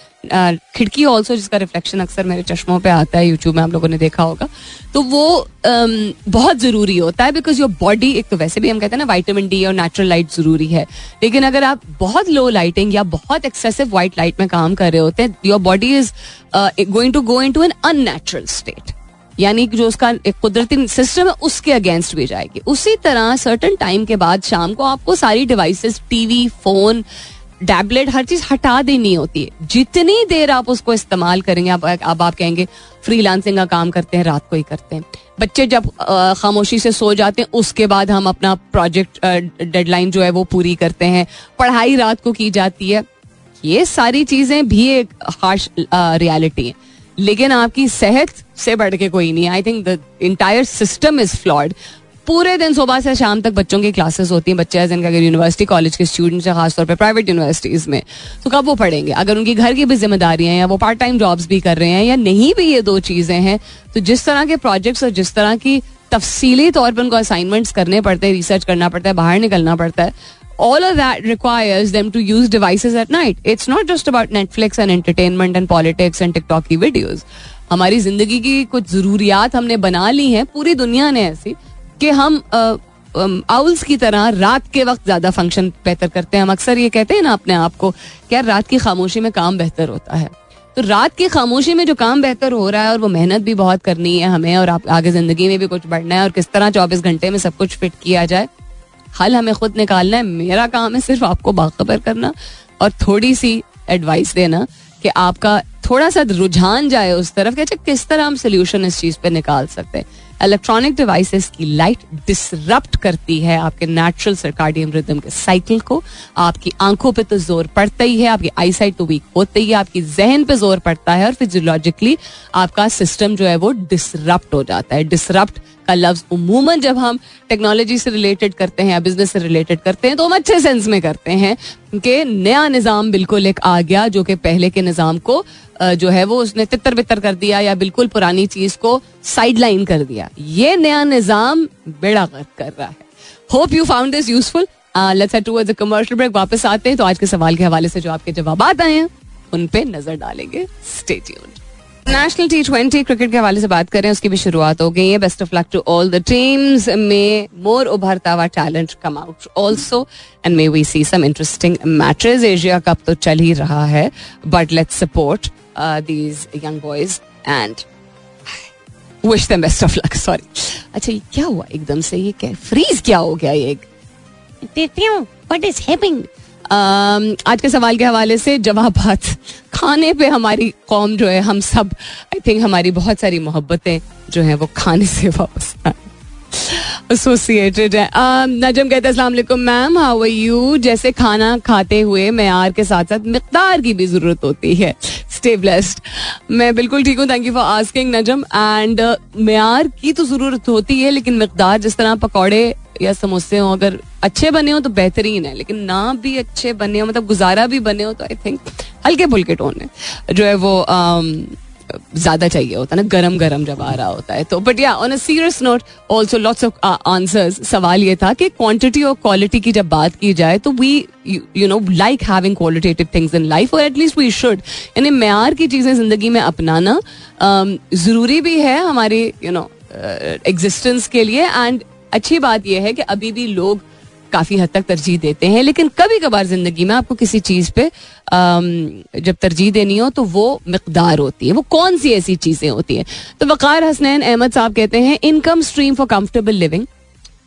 [SPEAKER 1] खिड़की ऑल्सो जिसका रिफ्लेक्शन अक्सर मेरे चश्मों पे आता है यूट्यूब में आप लोगों ने देखा होगा। तो वो um, बहुत ज़रूरी होता है बिकॉज़ योर बॉडी एक तो वैसे भी हम कहते हैं ना वाइटामिन डी और नेचुरल लाइट ज़रूरी है। लेकिन अगर आप बहुत लो लाइटिंग या बहुत एक्सेसिव वाइट लाइट में काम कर रहे होते हैं your body is going to go into an unnatural state यानी जो उसका एक कुदरती सिस्टम है, उसके अगेंस्ट भी जाएगी। उसी तरह सर्टन टाइम के बाद शाम को आपको सारी डिवाइसेस टीवी फ़ोन टैबलेट हर चीज़ हटा देनी होती है। जितनी देर आप उसको इस्तेमाल करेंगे अब अब आप कहेंगे फ्रीलांसिंग का काम करते हैं, रात को ही करते हैं। बच्चे जब खामोशी से सो जाते हैं, उसके बाद हम अपना प्रोजेक्ट डेडलाइन जो है वो पूरी करते हैं। पढ़ाई रात को की जाती है। ये सारी चीज़ें भी एक हार्श रियलिटी है। लेकिन आपकी सेहत से बढ़ के कोई नहीं I think the entire system is flawed पूरे दिन सुबह से शाम तक बच्चों की क्लासेस होती हैं बच्चे जिनका अगर यूनिवर्सिटी कॉलेज के स्टूडेंट्स हैं, खासतौर पर प्राइवेट यूनिवर्सिटीज में तो कब वो पढ़ेंगे अगर उनकी घर की भी ज़िम्मेदारी हैं या वो पार्ट टाइम जॉब्स भी कर रहे हैं या नहीं भी ये दो चीज़ें हैं तो जिस तरह के प्रोजेक्ट्स और जिस तरह की तफसीली तौर पर उनको असाइनमेंट्स करने पड़ते हैं रिसर्च करना पड़ता है, बाहर निकलना पड़ता है, all of that requires them to use devices at night. It's not just about Netflix and entertainment and politics and TikTok की videos. हमारी ज़िंदगी की कुछ जरूरियात हमने बना ली हैं, पूरी दुनिया ने ऐसी, कि हम आउल्स की तरह रात के वक्त ज़्यादा फ़ंक्शन बेहतर करते हैं। हम अक्सर ये कहते हैं ना अपने आप को कि यार रात की खामोशी में काम बेहतर होता है। तो रात की खामोशी में जो काम बेहतर हो रहा है और वो मेहनत भी बहुत करनी है हमें और आप आगे ज़िंदगी में भी कुछ बढ़ना है और किस तरह चौबीस घंटे में सब कुछ फिट किया जाए, हल हमें खुद निकालना है। मेरा काम है सिर्फ़ आपको बाखबर करना और थोड़ी सी एडवाइस देना कि आपका थोड़ा सा रुझान जाए उस तरफ़ कि अच्छा किस तरह हम सोल्यूशन इस चीज़ पे निकाल सकते हैं? इलेक्ट्रॉनिक डिवाइसेस की लाइट डिसरप्ट करती है आपके नेचुरल सरकार्डियम रिदम के साइकिल को। आपकी आँखों पे तो ज़ोर पड़ता ही है, आपकी आई साइट तो वीक होती ही है, आपकी जहन पे ज़ोर पड़ता है और फिजियोलॉजिकली आपका सिस्टम जो है वो डिसरप्ट हो जाता है। डिसरप्ट का लफ्ज उमूमन जब हम टेक्नोलॉजी से रिलेटेड करते हैं या बिज़नेस से रिलेटेड करते हैं तो हम अच्छे सेंस में करते हैं। कि नया निज़ाम बिल्कुल एक आ गया जो कि पहले के निज़ाम को जो है वो उसने तितर बितर कर दिया या बिल्कुल पुरानी चीज़ को साइड लाइन कर दिया। ये नया निज़ाम बेड़ा गर्क कर रहा है। Hope you found this useful let's head towards a commercial break वापस आते हैं तो आज के सवाल के हवाले से जो आपके जवाब आए हैं, उन पे नज़र डालेंगे। Stay tuned national T twenty cricket के हवाले से बात करें उसकी भी शुरुआत हो गई है। Best of luck to all the teams में मोर उभरता हुआ talent come out also and may we see some interesting matches Asia Cup तो चल ही रहा है but let's support these young boys and wish them best of luck sorry अच्छा ये क्या हुआ? एकदम से ये क्या फ्रीज क्या हो गया ये? व्हाट इज़ हैपनिंग आज के सवाल के हवाले से जवाब खाने पे हमारी कौम जो है, हम सब आई थिंक हमारी बहुत सारी मोहब्बतें जो हैं, वो खाने से वापस एसोसिएटेड है। नजम कहते हैं मैम हाउ आर यू जैसे खाना खाते हुए मैार के साथ साथ मकदार की भी ज़रूरत होती है। स्टे ब्लेस्ड मैं बिल्कुल ठीक हूँ thank you for asking Najam. And मैार की तो ज़रूरत होती है, लेकिन मकदार जिस तरह पकौड़े या समोसे हो, अगर अच्छे बने हो तो बेहतरीन है, लेकिन ना भी अच्छे बने हो मतलब गुजारा भी बने हो तो आई थिंक हल्के फुल्के टोन में जो है वो ज़्यादा चाहिए होता है ना गरम गरम जब आ रहा होता है तो। But yeah on a serious note also lots of answers सवाल ये था कि क्वांटिटी और क्वालिटी की जब बात की जाए तो we you know like having qualitative things in life और एटलीस्ट वी शुड यानी मैार की चीज़ें ज़िंदगी में अपनाना ज़रूरी भी है हमारी यू नो एग्जिस्टेंस के लिए। एंड अच्छी बात यह है कि अभी भी लोग काफ़ी हद तक तरजीह देते हैं, लेकिन कभी कभार ज़िंदगी में आपको किसी चीज़ पे जब तरजीह देनी हो तो वो मकदार होती है, वो कौन सी ऐसी चीज़ें होती है? तो वकार हसनैन अहमद साहब कहते हैं, income stream for comfortable living.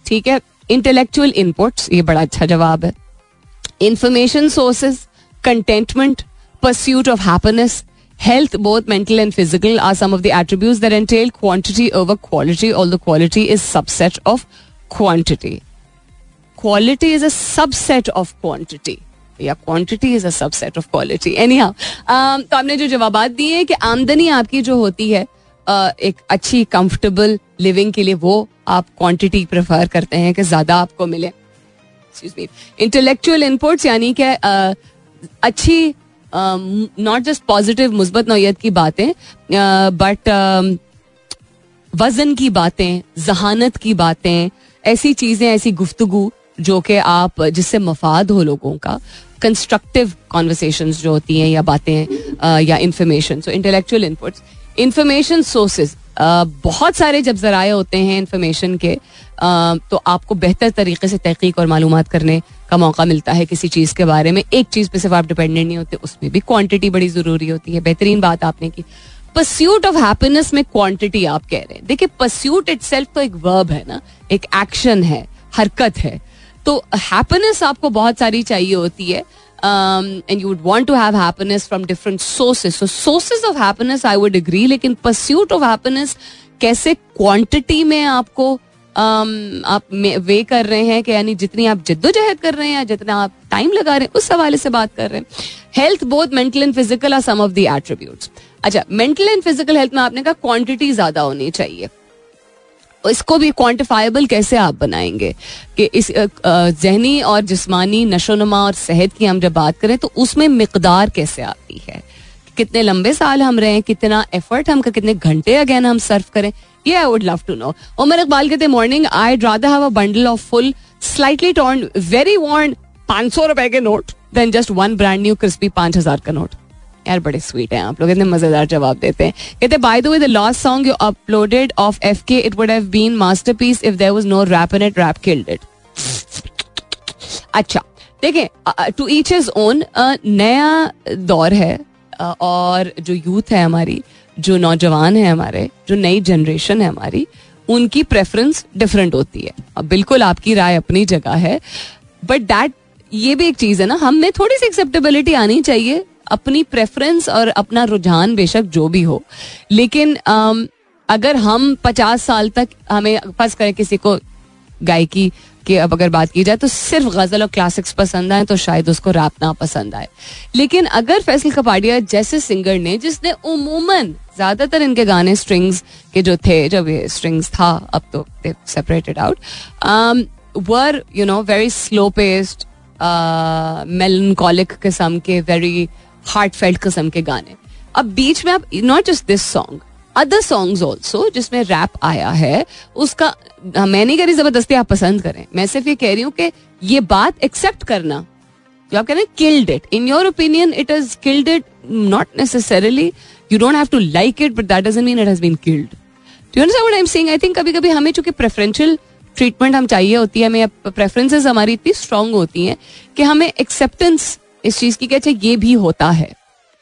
[SPEAKER 1] ठीक है? इंटेलेक्चुअल इनपुट्स, ये बड़ा अच्छा जवाब है। Information sources contentment, pursuit of happiness both mental and physical are some of the attributes that entail quantity over quality all the quality is subset of quantity quality is a subset of quantity या quantity is a subset of quality anyhow तो आपने जो जवाब दिए कि आमदनी आपकी जो होती है एक अच्छी कंफर्टेबल लिविंग के लिए वो आप क्वांटिटी प्रेफर करते हैं कि ज़्यादा आपको मिले। इंटेलेक्चुअल इनपुट्स यानी कि अच्छी नॉट जस्ट पॉजिटिव मुस्बत नौत की बातें बट वज़न की बातें जहानत की बातें ऐसी चीज़ें ऐसी गुफ्तगु जो कि आप जिससे मफाद हो लोगों का कंस्ट्रक्टिव कॉन्वर्सेशन जो होती हैं या बातें या information so intellectual inputs information sources बहुत सारे जब जराए होते हैं इंफॉर्मेशन के तो आपको बेहतर तरीके से तहकीक और मालूम करने का मौका मिलता है किसी चीज़ के बारे में। एक चीज़ पे सिर्फ़ आप डिपेंडेंट नहीं होते, उसमें भी क्वांटिटी बड़ी ज़रूरी होती है। बेहतरीन बात आपने की। पस्यूट ऑफ़ हैप्पीनेस में क्वांटिटी आप कह रहे हैं। देखिए पस्यूट इट तो एक वर्ब है ना, एक एक्शन है, हरकत है। तो हैप्पीनेस आपको बहुत सारी चाहिए होती है। And you would want to have happiness from different sources so sources of happiness I would agree लेकिन परस्यूट ऑफ़ हैप्पीनेस कैसे क्वांटिटी में आपको आप वे कर रहे हैं कि यानी जितनी आप जिद्दोजहद कर रहे हैं जितना आप टाइम लगा रहे हैं, उस हवाले से बात कर रहे हैं। Health both mental and physical are some of the attributes अच्छा मेंटल एंड फ़िज़िकल हेल्थ में आपने कहा क्वांटिटी ज़्यादा होनी चाहिए। इसको भी क्वांटिफाइबल कैसे आप बनाएँगे? कि इस जहनी और जिस्मानी नशोनुमा और सेहत की हम जब बात करें तो उसमें मकदार कैसे आती है? कितने लंबे साल हम रहे कितना एफर्ट हम, कितने घंटे अगेन हम सर्व करें? ये I would love to know Umar Iqbal कहते morning I have a bundle of full slightly torn very worn पाँच सौ रुपए के note than just one brand new crispy पाँच हज़ार का नोट यार, बड़े स्वीट हैं आप लोग, इतने मज़ेदार जवाब देते हैं। कहते by the way the last song you uploaded of F K it would have been masterpiece if there was no rap in it rap killed it अच्छा देखें टू ईच इज़ ओन नया दौर है और जो यूथ है हमारी जो नौजवान है हमारे, जो नई जनरेशन है हमारी, उनकी प्रेफरेंस डिफरेंट होती है। अब बिल्कुल आपकी राय अपनी जगह है। बट दैट ये भी एक चीज़ है ना हमें थोड़ी सी एक्सेप्टेबिलिटी आनी चाहिए, अपनी प्रेफरेंस और अपना रुझान बेशक जो भी हो। लेकिन अगर हम पचास साल तक हमें फंस करें किसी को गायकी की अब अगर बात की जाए तो सिर्फ़ गज़ल और क्लासिक्स पसंद आए तो शायद उसको रैप ना पसंद आए। लेकिन अगर फैसल कपाडिया जैसे सिंगर ने, जिसने उमूमन ज़्यादातर इनके गाने स्ट्रिंग्स के जो थे, जब ये स्ट्रिंग्स था, अब तो separated out were you know very slow paced melancholic किस्म के वेरी हार्ट फेल्ट किस्म के गाने। अब बीच में आप not just this song other songs also जिसमें रैप आया है, उसका मैं नहीं कह रही ज़बरदस्ती आप पसंद करें। मैं सिर्फ़ ये कह रही हूँ कि ये बात एक्सेप्ट करना, जो आप कह रहे हैं killed it in your opinion it is killed it not necessarily you don't have to like it but that doesn't mean it has been killed do what I am saying I think कभी कभी हमें चूँकि preferential treatment हम चाहिए होती है, हमें preferences हमारी इतनी स्ट्रांग होती हैं कि हमें एक्सेप्टेंस इस चीज़ की अच्छा ये भी होता है,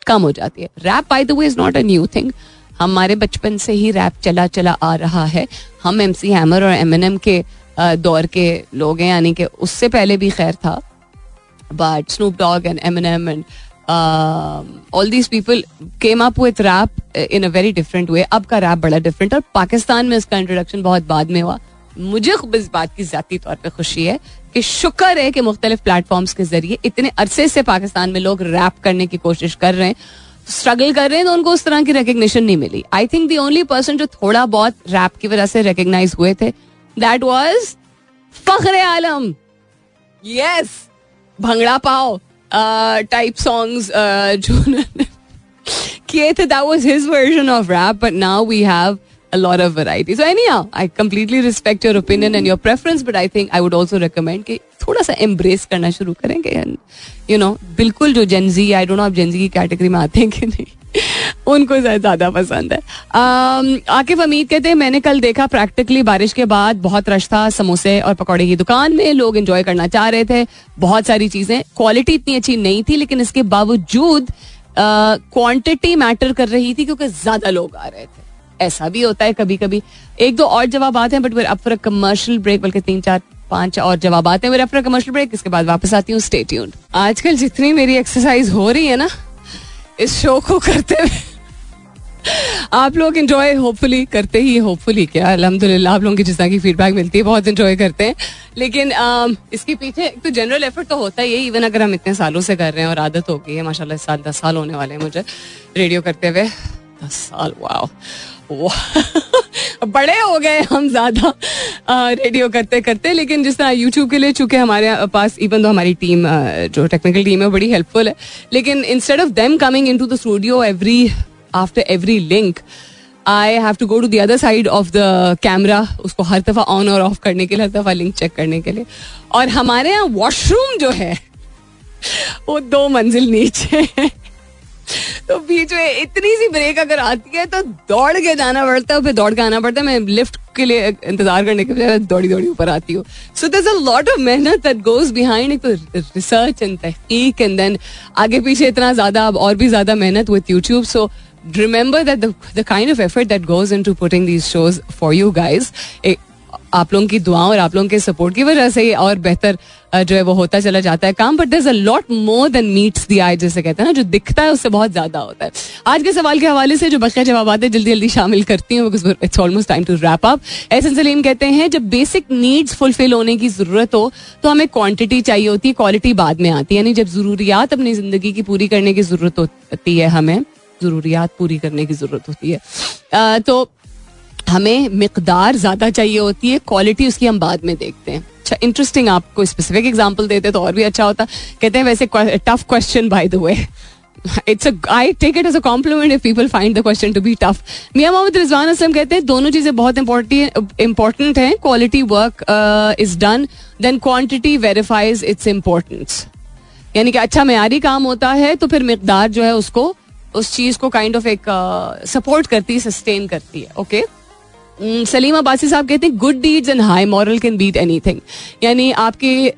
[SPEAKER 1] कम हो जाती है। Rap by the way is not a new thing हमारे बचपन से ही रैप चला चला आ रहा है। हम एम सी हैमर और एम एन एम के दौर के लोग हैं, यानी कि उससे पहले भी खैर था। But Snoop Dogg and Eminem and all these people came up with rap in a very different way अब का रैप बड़ा डिफरेंट और पाकिस्तान में इसका इंट्रोडक्शन बहुत बाद में हुआ। मुझे खूब इस बात की ज़्यादा तौर पर खुशी है कि शुक्र है कि मुख्तलिफ़ प्लेटफॉर्म्स के ज़रिए इतने अरसे से पाकिस्तान में लोग रैप करने की कोशिश कर रहे हैं। स्ट्रगल कर रहे हैं तो उनको उस तरह की रिकग्निशन नहीं मिली। I think the only person जो थोड़ा बहुत रैप की वजह से रिकग्नाइज हुए थे that was Fakhar Alam. Yes bhangra Pao type songs जो किए थे that was his version of rap but now we have a lot of variety. So anyhow, I completely respect your opinion and your preference, but I think I would also recommend कि थोड़ा सा embrace करना शुरू करेंगे and you know बिल्कुल जो Gen Z I don't know आप Gen Z की कैटेगरी में आते हैं कि नहीं उनको ज़्यादा पसंद है आकिफ अमीद कहते हैं मैंने कल देखा प्रैक्टिकली बारिश के बाद बहुत रश था समोसे और पकौड़े की दुकान में लोग एंजॉय करना चाह रहे थे बहुत सारी चीज़ें क्वालिटी इतनी अच्छी नहीं थी लेकिन इसके बावजूद क्वांटिटी मैटर कर रही थी क्योंकि ज़्यादा लोग आ रहे थे ऐसा भी होता है कभी कभी एक दो और जवाब आते हैं बट फिर अब फॉर कमर्शियल ब्रेक बल्कि तीन चार पाँच और जवाब आते हैं मेरा कमर्शियल ब्रेक इसके बाद वापस आती हूँ। स्टेट आजकल जितनी मेरी एक्सरसाइज हो रही है ना इस शो को करते हुए आप लोग इंजॉय होपफुली करते ही होपफुली क्या अलहमदुल्ला आप लोगों की जिस तरह की फीडबैक मिलती है बहुत इंजॉय करते हैं। लेकिन आ, इसके पीछे तो जनरल एफर्ट तो होता ही है इवन अगर हम इतने सालों से कर रहे हैं और आदत हो गई है माशाल्लाह साल दस साल होने वाले हैं मुझे रेडियो करते हुए। दस साल वाह बड़े हो गए हम ज़्यादा रेडियो करते करते, लेकिन जिस तरह यूट्यूब के लिए, चूँकि हमारे पास इवन तो हमारी टीम जो टेक्निकल टीम है बड़ी हेल्पफुल है, लेकिन instead of them coming into the studio every after every link I have to go to the other side of the camera उसको हर दफ़ा ऑन और ऑफ़ करने के लिए, हर दफ़ा लिंक चेक करने के लिए। और हमारे यहाँ वॉशरूम जो है, वो दो मंजिल नीचे है। तो बीच में इतनी सी ब्रेक अगर आती है तो दौड़ के जाना पड़ता है, फिर दौड़ के आना पड़ता है। मैं लिफ्ट के लिए इंतज़ार करने के बजाय दौड़ी दौड़ी ऊपर आती हूँ। So there a lot of मेहनत दैट गोज बिहाइंड तो रिसर्च एंड तहकीक एंड देन आगे पीछे इतना ज़्यादा, अब और भी ज़्यादा मेहनत with YouTube so remember that the the kind of effort that goes into putting these shows for you guys आप लोगों की दुआओं और आप लोगों के सपोर्ट की वजह से और बेहतर जो है वो होता चला जाता है काम but there a lot more than meets the eye जैसे कहते हैं ना, जो दिखता है उससे बहुत ज़्यादा होता है। आज के सवाल के हवाले से जो बकिया जवाब आते हैं, जल्दी जल्दी शामिल करती हूँ it's almost time to wrap up Ehsan Saleem कहते हैं, जब बेसिक नीड्स फुलफिल होने की ज़रूरत हो तो हमें क्वांटिटी चाहिए होती है क्वालिटी बाद में आती है। यानी जब जरूरियात अपनी ज़िंदगी की पूरी करने की ज़रूरत होती है हमें, जरूरियात पूरी करने की ज़रूरत होती है। तो हमें मकदार ज़्यादा चाहिए होती है क्वालिटी उसकी हम बाद में देखते हैं। अच्छा इंटरेस्टिंग आपको स्पेसिफिक एग्ज़ाम्पल देते तो और भी अच्छा होता। कहते हैं वैसे tough question by the way it's I take it as a compliment if people find the question to be tough मियाँ मोहम्मद रिजवान असलम कहते हैं, दोनों चीज़ें बहुत इंपॉर्टेंट हैं। Quality work is done then quantity verifies its importance यानी कि अच्छा मैारी काम होता है तो फिर मकदार जो है उसको, उस चीज़ को काइंड ऑफ़ एक सपोर्ट करती है सस्टेन करती है ओके सलीम अब्बासी साहब कहते हैं good deeds and high moral can beat anything यानी आपके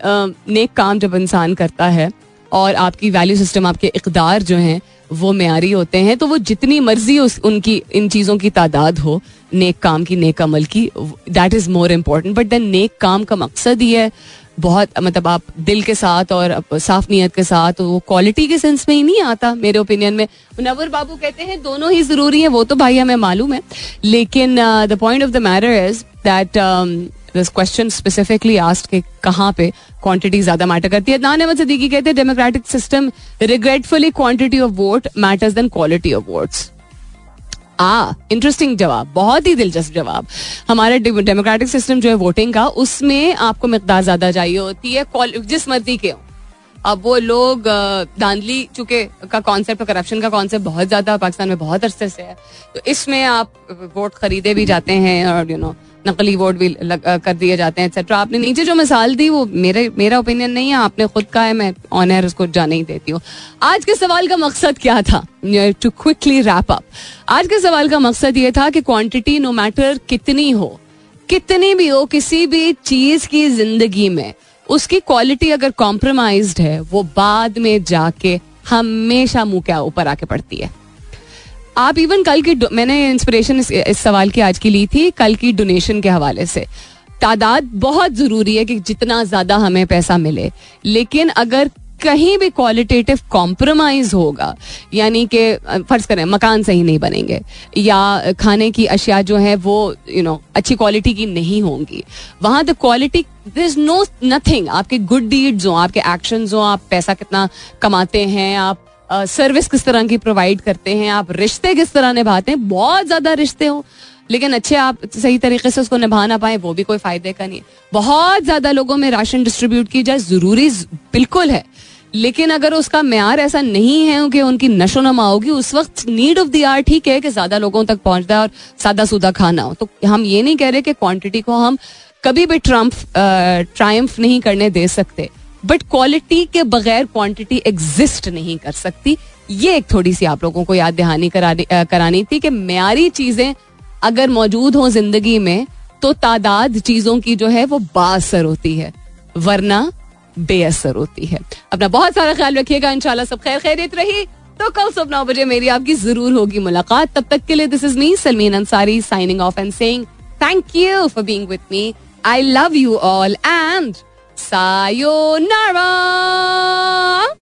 [SPEAKER 1] नेक काम जब इंसान करता है और आपकी वैल्यू सिस्टम आपके इकदार जो हैं, वो मैारी होते हैं तो वो जितनी मर्ज़ी उस, उनकी, इन चीज़ों की तादाद हो, नेक काम की, नेक अमल की that is more important but then नेक काम का मकसद ही है बहुत मतलब आप दिल के साथ और साफ़ नीयत के साथ, वो क्वालिटी के सेंस में ही नहीं आता मेरे ओपिनियन में। मुनवर बाबू कहते हैं, दोनों ही ज़रूरी है, वो तो भाई हमें मालूम है। लेकिन the point of the matter is that this question specifically asked के कहाँ पे क्वांटिटी ज़्यादा मैटर करती है। नान अहमद सदीकी कहते हैं democratic system regretfully quantity of vote matters than quality of votes ah interesting जवाब, बहुत ही दिलचस्प जवाब। हमारे डेमोक्रेटिक सिस्टम जो है वोटिंग का, उसमें आपको मकदार ज़्यादा चाहिए होती है जिस मर्ज़ी के हो। अब वो लोग धांधली, चूके का कॉन्सेप्ट करप्शन का कॉन्सेप्ट बहुत ज़्यादा पाकिस्तान में बहुत अरसे से है तो इसमें आप वोट खरीदे भी जाते हैं और यू नो नकली वोट भी लग, कर दिए जाते हैं एक्सेट्रा आपने नीचे जो मिसाल दी वो मेरे मेरा ओपिनियन नहीं है। आपने खुद का है मैं ऑन एयर उसको जाने ही देती हूँ। आज के सवाल का मकसद क्या था? टू क्विकली रैप अप आज के सवाल का मकसद ये था कि क्वांटिटी नो मैटर कितनी हो कितनी भी हो किसी भी चीज़ की ज़िंदगी में उसकी क्वालिटी अगर कॉम्प्रोमाइज है वो बाद में जाके हमेशा मुँह क्या ऊपर आके पड़ती है। आप इवन कल की मैंने इंस्पिरेशन इस, इस सवाल की आज की ली थी कल की डोनेशन के हवाले से। तादाद बहुत ज़रूरी है कि जितना ज़्यादा हमें पैसा मिले। लेकिन अगर कहीं भी क्वालिटेटिव कॉम्प्रोमाइज होगा यानी कि फ़र्ज़ करें मकान सही नहीं बनेंगे या खाने की अशिया जो है वो यू you नो know, अच्छी क्वालिटी की नहीं होंगी वहाँ the quality this is no nothing आपके गुड डीड्स हो आपके एक्शन हो आप पैसा कितना कमाते हैं आप सर्विस किस तरह की प्रोवाइड करते हैं? आप रिश्ते किस तरह निभाते हैं? बहुत ज़्यादा रिश्ते हो, लेकिन अच्छे आप सही तरीके से उसको निभा ना पाए, वो भी कोई फ़ायदे का नहीं बहुत ज़्यादा लोगों में राशन डिस्ट्रीब्यूट की जाए, ज़रूरी बिल्कुल है। लेकिन अगर उसका मैार ऐसा नहीं है कि उनकी नशो नमा होगी, उस वक्त नीड ऑफ़ द आर ठीक है कि ज़्यादा लोगों तक पहुँचता है और सादा सूदा खाना हो। तो हम ये नहीं कह रहे कि क्वांटिटी को हम कभी भी ट्रंप ट्रायम्फ नहीं करने दे सकते। बट क्वालिटी के बगैर क्वांटिटी एग्जिस्ट नहीं कर सकती। ये एक थोड़ी सी आप लोगों को याद दहानी करानी करानी थी कि म्यारी चीज़ें अगर मौजूद हो ज़िंदगी में तो तादाद चीज़ों की जो है वो बासर होती है, वरना बेअसर होती है। अपना बहुत सारा ख्याल रखिएगा, इंशाल्लाह सब खैर खैरियत रही। तो कल सुबह नौ बजे मेरी आपकी ज़रूर होगी मुलाकात। तब तक के लिए this is me Salmeen Ansari signing off and saying thank you for being with me I love you all and さよなら。